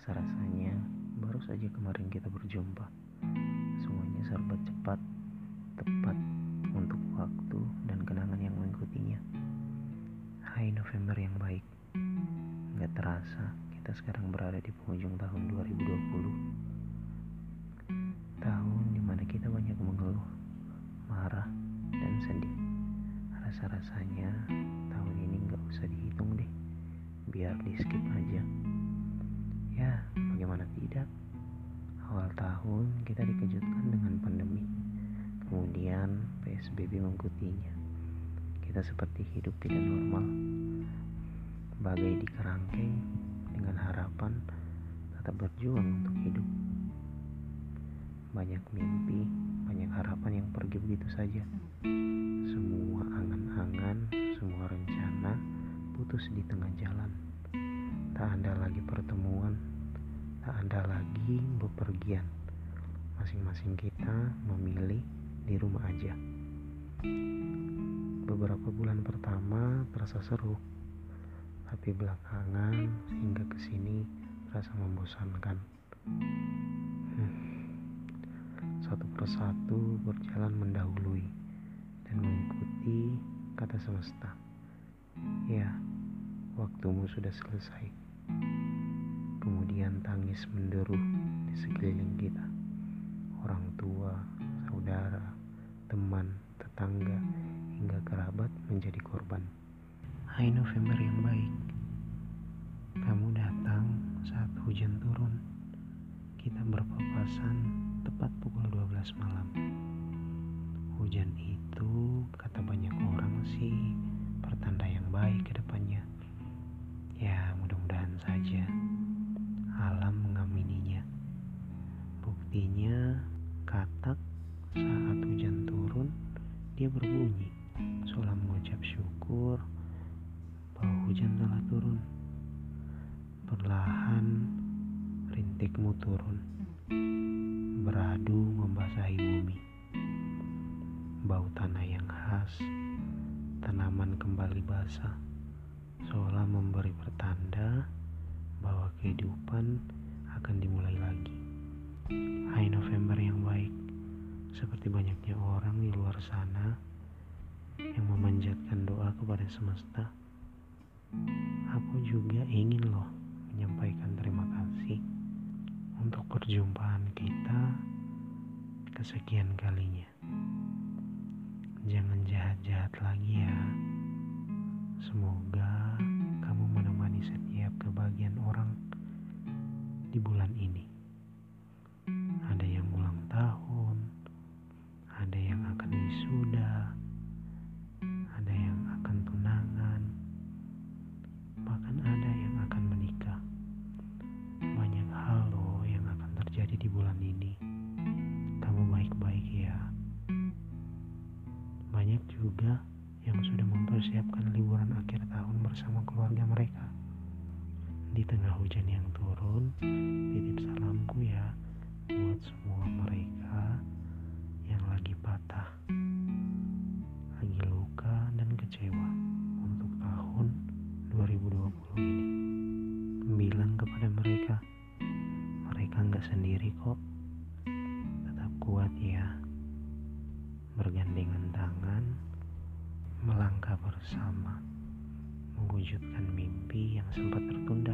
Rasa-rasanya baru saja kemarin kita berjumpa. Semuanya serba cepat, tepat untuk waktu dan kenangan yang mengikutinya. Hai November yang baik. Gak terasa kita sekarang berada di penghujung tahun 2020. Tahun di mana kita banyak mengeluh, marah, dan sedih. Rasa-rasanya tahun ini gak usah dihitung deh. Biar di skip aja. Ya, bagaimana tidak? Awal tahun kita dikejutkan dengan pandemi. Kemudian PSBB mengikutinya. Kita seperti hidup tidak normal. Bagai di kerangkeng dengan harapan tetap berjuang untuk hidup. Banyak mimpi, banyak harapan yang pergi begitu saja. Semua angan-angan, semua rencana putus di tengah jalan. Tak ada lagi pertemuan, tak ada lagi bepergian. Masing-masing kita memilih di rumah aja. Beberapa bulan pertama terasa seru, tapi belakangan hingga ke sini terasa membosankan. Hmm. Satu persatu berjalan mendahului dan mengikuti kata semesta. Ya, waktumu sudah selesai. Kemudian tangis menderu di sekeliling kita. Orang tua, saudara, teman, tetangga, hingga kerabat menjadi korban. Hai November yang baik. Kamu datang saat hujan turun. Kita berpapasan tepat pukul 12 malam. Hujan itu kata banyak orang sih pertanda yang baik Buktinya katak saat hujan turun dia berbunyi seolah mengucap syukur bahwa hujan telah turun. Perlahan rintikmu turun, beradu membasahi bumi. Bau tanah yang khas, tanaman kembali basah, seolah memberi pertanda seperti banyaknya orang di luar sana yang memanjatkan doa kepada semesta. Aku juga ingin loh menyampaikan terima kasih untuk perjumpaan kita kesekian kalinya. Jangan jahat-jahat lagi ya. Semoga kamu menemani setiap kebahagiaan orang di bulan ini. Terjadi di bulan ini. Kamu baik-baik ya. Banyak juga yang sudah mempersiapkan liburan akhir tahun bersama keluarga mereka. Di tengah hujan yang turun, titip salamku ya buat semua kok. Tetap kuat ya. Bergandengan tangan, melangkah bersama, mewujudkan mimpi yang sempat tertunda.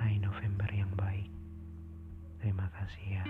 Hai November yang baik. Terima kasih ya